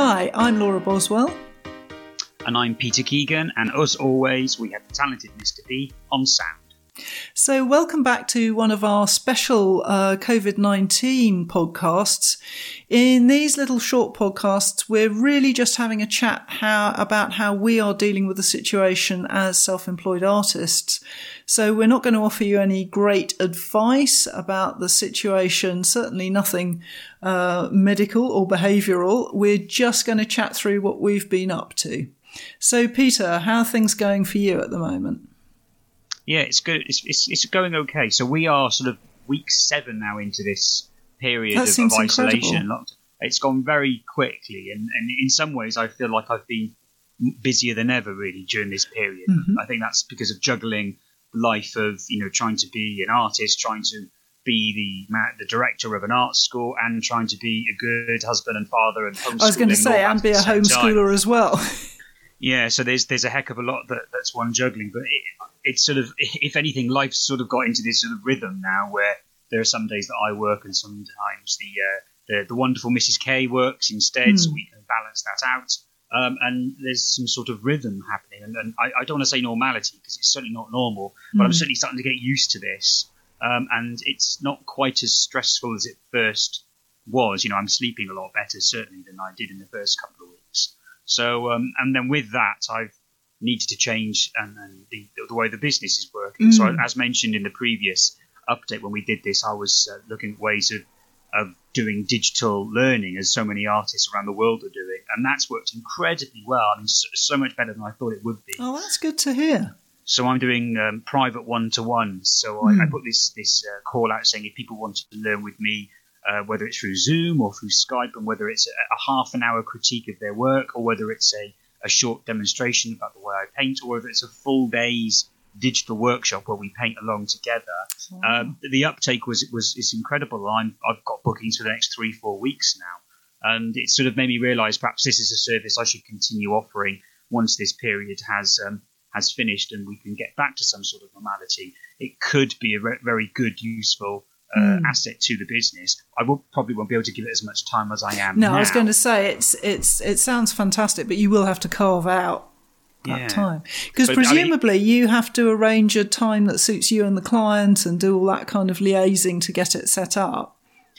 Hi, I'm Laura Boswell. And I'm Peter Keegan, and as always, we have the talented Mr. B on sound. So, welcome back to one of our special uh, COVID 19 podcasts. In these little short podcasts, we're really just having a chat how, about how we are dealing with the situation as self employed artists. So, we're not going to offer you any great advice about the situation, certainly nothing uh, medical or behavioural. We're just going to chat through what we've been up to. So, Peter, how are things going for you at the moment? Yeah, it's good. It's, it's, it's going okay. So we are sort of week seven now into this period That of, of isolation. It's gone very quickly, and, and in some ways, I feel like I've been busier than ever really during this period. Mhm. I think that's because of juggling life of you know trying to be an artist, trying to be the the director of an art school, and trying to be a good husband and father and homeschooling. I was going to say, and be a same time. homeschooler as well. Yeah, so there's there's a heck of a lot that, that's one juggling, but it, it's sort of if anything, life's sort of got into this sort of rhythm now where there are some days that I work and sometimes the uh, the, the wonderful Mrs K works instead, so Hmm. we can balance that out. Um, and there's some sort of rhythm happening, and, and I, I don't want to say normality because it's certainly not normal, but I'm Hmm. certainly starting to get used to this, um, and it's not quite as stressful as it first was. You know, I'm sleeping a lot better certainly than I did in the first couple of weeks. So, um, and then with that, I've needed to change and, and the, the way the business is working. So, Mm. as mentioned in the previous update when we did this, I was uh, looking at ways of of doing digital learning, as so many artists around the world are doing, and that's worked incredibly well. I mean, so, so much better than I thought it would be. oh, that's good to hear. So I'm doing um, private one-to-ones. So I, I Hmm. put this this uh, call out saying if people wanted to learn with me, uh, whether it's through Zoom or through Skype, and whether it's a, a half an hour critique of their work, or whether it's a, a short demonstration about the way I paint, or whether it's a full day's digital workshop where we paint along together. Um, the uptake was was is incredible. I'm, I've got bookings for the next three four weeks now, and it sort of made me realise perhaps this is a service I should continue offering once this period has um, has finished and we can get back to some sort of normality. It could be a re- very good, useful. Uh, Mm. asset to the business. I will probably won't be able to give it as much time as I am. No, I was going to say it's it's it sounds fantastic, but you will have to carve out that Yeah. time because But, I mean- presumably you have to arrange a time that suits you and the client and do all that kind of liaising to get it set up.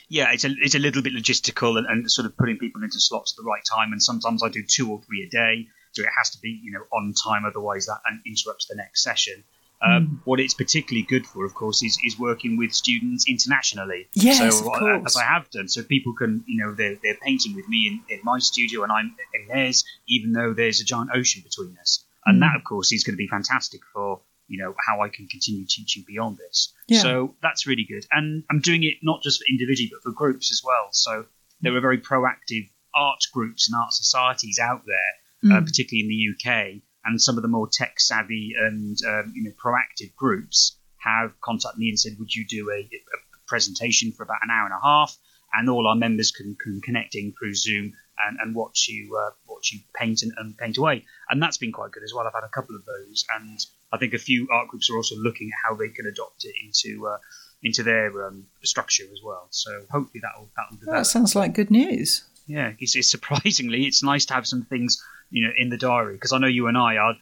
yeah, it's a it's a little bit logistical and, and sort of putting people into slots at the right time. And sometimes I do two or three a day, so it has to be you know on time. Otherwise, that interrupts the next session. Um, What it's particularly good for, of course, is, is working with students internationally. Yes, so of uh, course. as I have done, so people can you know they're, they're painting with me in, in my studio and I'm in theirs, even though there's a giant ocean between us. And Mm. that, of course, is going to be fantastic for you know how I can continue teaching beyond this. Yeah. So that's really good. And I'm doing it not just for individually, but for groups as well. So there are very proactive art groups and art societies out there, uh, Mm. particularly in the UK, and some of the more tech savvy and um, you know proactive groups have contacted me and said, "Would you do a, a presentation for about an hour and a half?" And all our members can, can connect in through Zoom and, and watch you uh, watch you paint and, and paint away. And that's been quite good as well. I've had a couple of those, and I think a few art groups are also looking at how they can adopt it into uh, into their um, structure as well. So hopefully that'll that'll develop. that sounds like good news. Yeah, it's, it's surprisingly, it's nice to have some things, you know, in the diary because I know you and I are.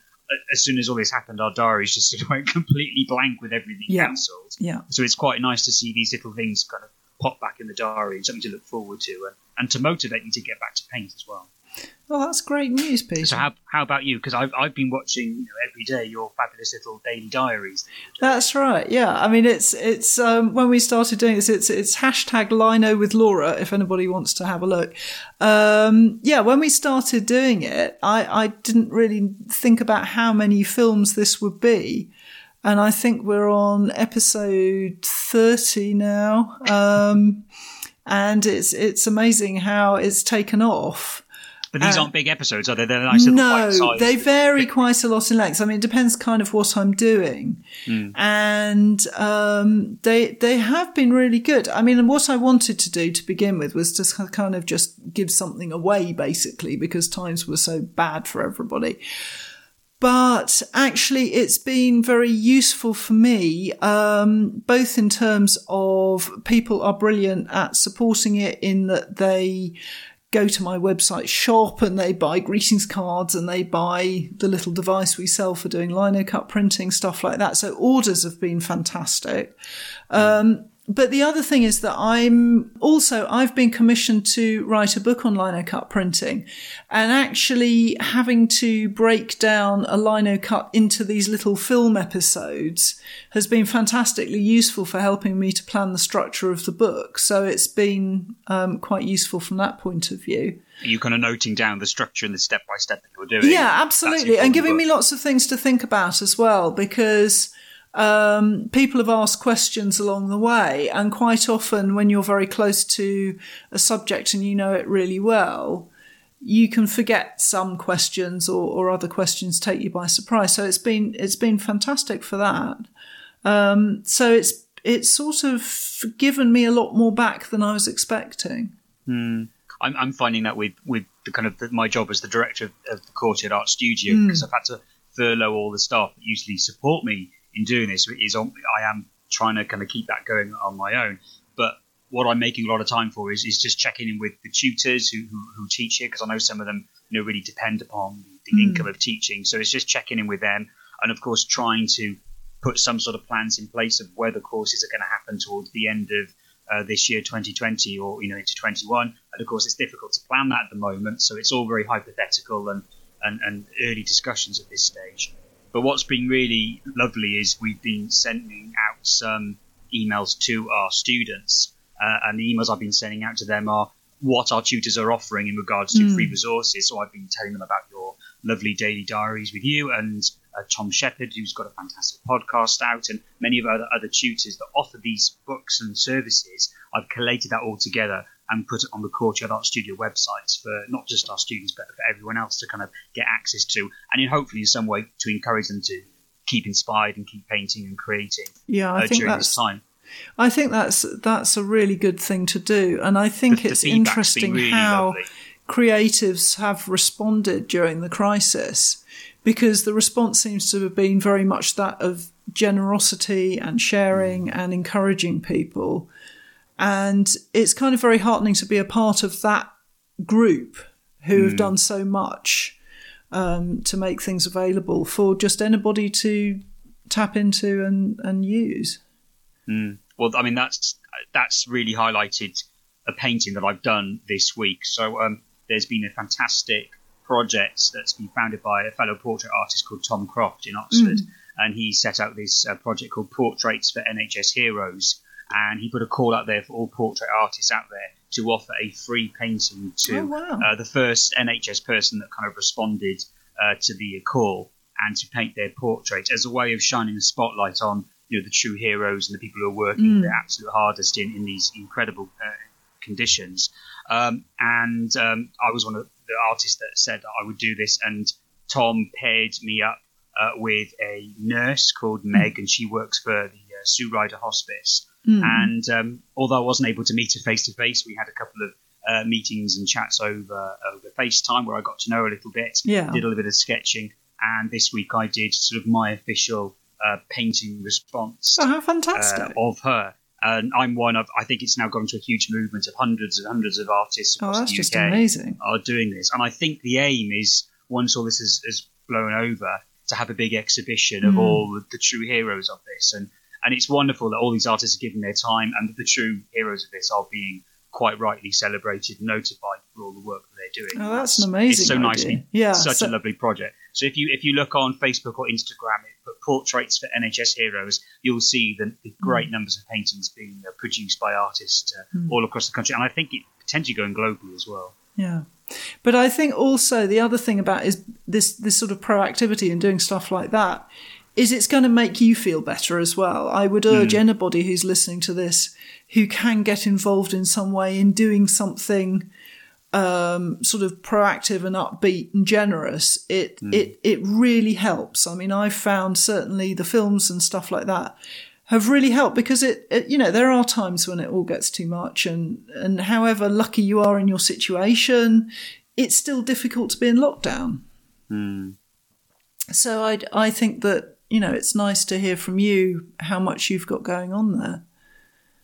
As soon as all this happened, our diaries just sort of went completely blank with everything Yeah. cancelled. Yeah. So it's quite nice to see these little things kind of pop back in the diary and something to look forward to, and, and to motivate you to get back to paint as well. Well, that's great news, Peter. So how, how about you? Because I've, I've been watching you know, every day your fabulous little daily diaries. That's right. Yeah, I mean, it's it's um, when we started doing this, it's it's hashtag Lino with Laura. If anybody wants to have a look, um, yeah, when we started doing it, I I didn't really think about how many films this would be, and I think we're on episode thirty now, um, and it's it's amazing how it's taken off. But these Uh, aren't big episodes, are they? They're nice little No, they vary quite a lot in length. I mean, it depends kind of what I'm doing, and um, they they have been really good. I mean, what I wanted to do to begin with was to kind of just give something away, basically, because times were so bad for everybody. But actually, it's been very useful for me, um, both in terms of people are brilliant at supporting it in that they go to my website shop and they buy greetings cards and they buy the little device we sell for doing lino cut printing, stuff like that. So orders have been fantastic. Um, but the other thing is that I'm also, I've been commissioned to write a book on lino cut printing and actually having to break down a lino cut into these little film episodes has been fantastically useful for helping me to plan the structure of the book. So it's been um, quite useful from that point of view. You kind of noting down the structure and the step by step that you're doing? Yeah, absolutely. And giving me lots of things to think about as well because um, people have asked questions along the way, and quite often, when you're very close to a subject and you know it really well, you can forget some questions or, or other questions take you by surprise. So it's been it's been fantastic for that. Um, so it's it's sort of given me a lot more back than I was expecting. Mm. I'm, I'm finding that with with the kind of the, my job as the director of, of the Courtyard Art Studio because mm. I've had to furlough all the staff that usually support me in doing this is on, I am trying to kind of keep that going on my own. But what I'm making a lot of time for is, is just checking in with the tutors who, who, who teach here because I know some of them you know really depend upon the, mm. income of teaching. So it's just checking in with them and of course trying to put some sort of plans in place of where the courses are going to happen towards the end of uh, this year 2020 or you know into 21 and of course it's difficult to plan that at the moment so it's all very hypothetical and and, and early discussions at this stage but what's been really lovely is we've been sending out some emails to our students, uh, and the emails I've been sending out to them are what our tutors are offering in regards to mm. free resources. So I've been telling them about your lovely daily diaries with you and uh, Tom Shepherd, who's got a fantastic podcast out, and many of other other tutors that offer these books and services. I've collated that all together and put it on the Courtyard Art Studio websites for not just our students but for everyone else to kind of get access to, and in hopefully in some way to encourage them to keep inspired and keep painting and creating. Yeah, I uh, think that's time. I think that's that's a really good thing to do, and I think the, it's the interesting really how lovely. creatives have responded during the crisis because the response seems to have been very much that of generosity and sharing mm. and encouraging people. And it's kind of very heartening to be a part of that group who mm. have done so much um, to make things available for just anybody to tap into and, and use. Mm. Well, I mean, that's that's really highlighted a painting that I've done this week. So um, there's been a fantastic project that's been founded by a fellow portrait artist called Tom Croft in Oxford. Mm. And he set out this uh, project called Portraits for NHS Heroes and he put a call out there for all portrait artists out there to offer a free painting to oh, wow. uh, the first NHS person that kind of responded uh, to the call and to paint their portrait as a way of shining a spotlight on you know the true heroes and the people who are working mm. their absolute hardest in, in these incredible uh, conditions. Um, and um, I was one of the artists that said that I would do this, and Tom paired me up uh, with a nurse called Meg, mm. and she works for the uh, Sue Ryder Hospice. Mm. And um, although I wasn't able to meet her face to face, we had a couple of uh, meetings and chats over over FaceTime where I got to know her a little bit. Yeah. Did a little bit of sketching, and this week I did sort of my official uh, painting response. Oh, how fantastic! Uh, of her. And I'm one of, I think it's now gone to a huge movement of hundreds and hundreds of artists across oh, that's the UK just amazing. are doing this. And I think the aim is, once all this is, is blown over, to have a big exhibition of mm. all the, the, true heroes of this. And and it's wonderful that all these artists are giving their time and that the true heroes of this are being quite rightly celebrated and notified for all the work that they're doing. Oh, that's an amazing. It's so nicely, yeah, such so- a lovely project. So if you if you look on Facebook or Instagram, put portraits for NHS heroes, you'll see the, the great mm. numbers of paintings being uh, produced by artists uh, mm. all across the country, and I think it potentially going globally as well. Yeah. But I think also the other thing about is this this sort of proactivity and doing stuff like that is it's going to make you feel better as well. I would urge mm. anybody who's listening to this who can get involved in some way in doing something um, sort of proactive and upbeat and generous. It mm. it it really helps. I mean, I've found certainly the films and stuff like that have really helped because it, it, you know there are times when it all gets too much and and however lucky you are in your situation it's still difficult to be in lockdown mm. so i i think that you know, it's nice to hear from you how much you've got going on there.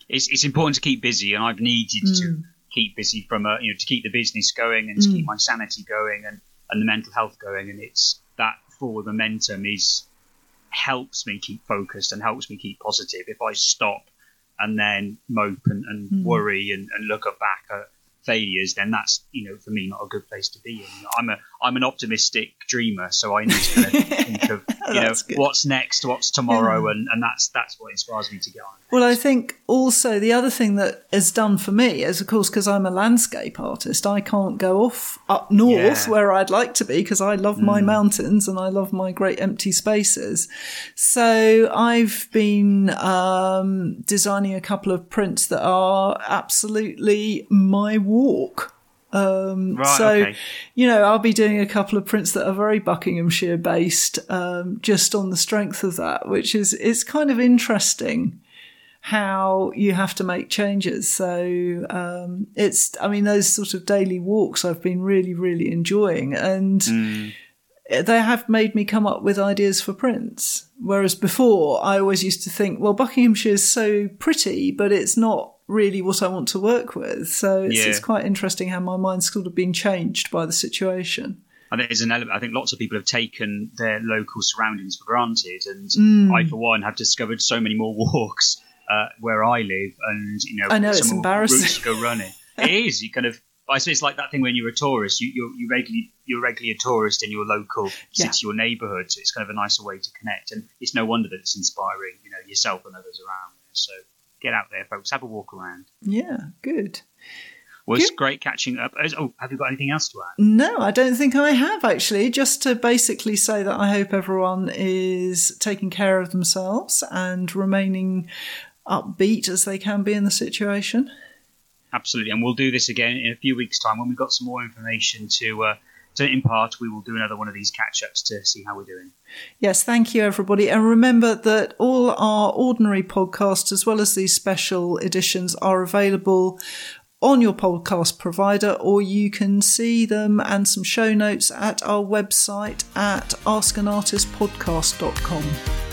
It's, it's important to keep busy, and I've needed mm. to keep busy from a you know to keep the business going and to Mm. keep my sanity going and and the mental health going. And it's that forward momentum is helps me keep focused and helps me keep positive. If I stop and then mope and, and Mm. worry and, and look back at failures, then that's you know for me not a good place to be in. I'm a I'm an optimistic dreamer, so I need to kind of think of you know good. what's next, what's tomorrow, Yeah. and, and that's that's what inspires me to get on. Well, I think also the other thing that has done for me is, of course, because I'm a landscape artist, I can't go off up north Yeah. where I'd like to be because I love my mountains and I love my great empty spaces. So I've been um, designing a couple of prints that are absolutely my walk. Um, Right, so, okay. you know, I'll be doing a couple of prints that are very Buckinghamshire based, um, just on the strength of that, which is, it's kind of interesting how you have to make changes. So, um, it's, I mean, those sort of daily walks I've been really, really enjoying and they have made me come up with ideas for prints. Whereas before I always used to think, well, Buckinghamshire is so pretty, but it's not really what I want to work with. So it's, Yeah. it's quite interesting how my mind's sort of been changed by the situation. I think there's an element. I think lots of people have taken their local surroundings for granted, and Mm. I, for one, have discovered so many more walks uh, where I live, and you know, I know, it's embarrassing. routes go running. it is. You kind of. I suppose it's like that thing when you're a tourist. You, you're you regularly you're regularly a tourist in your local Yeah. city or neighbourhood, so it's kind of a nicer way to connect. And it's no wonder that it's inspiring, you know, yourself and others around. So get out there, folks. Have a walk around. Yeah, good. Well, it's Good. great catching up. Oh, have you got anything else to add? No, I don't think I have actually. Just to basically say that I hope everyone is taking care of themselves and remaining upbeat as they can be in the situation. Absolutely, and we'll do this again in a few weeks' time when we've got some more information to uh, to impart. We will do another one of these catch-ups to see how we're doing. Yes, thank you, everybody. And remember that all our ordinary podcasts, as well as these special editions, are available on your podcast provider, or you can see them and some show notes at our website at askanartistpodcast.com.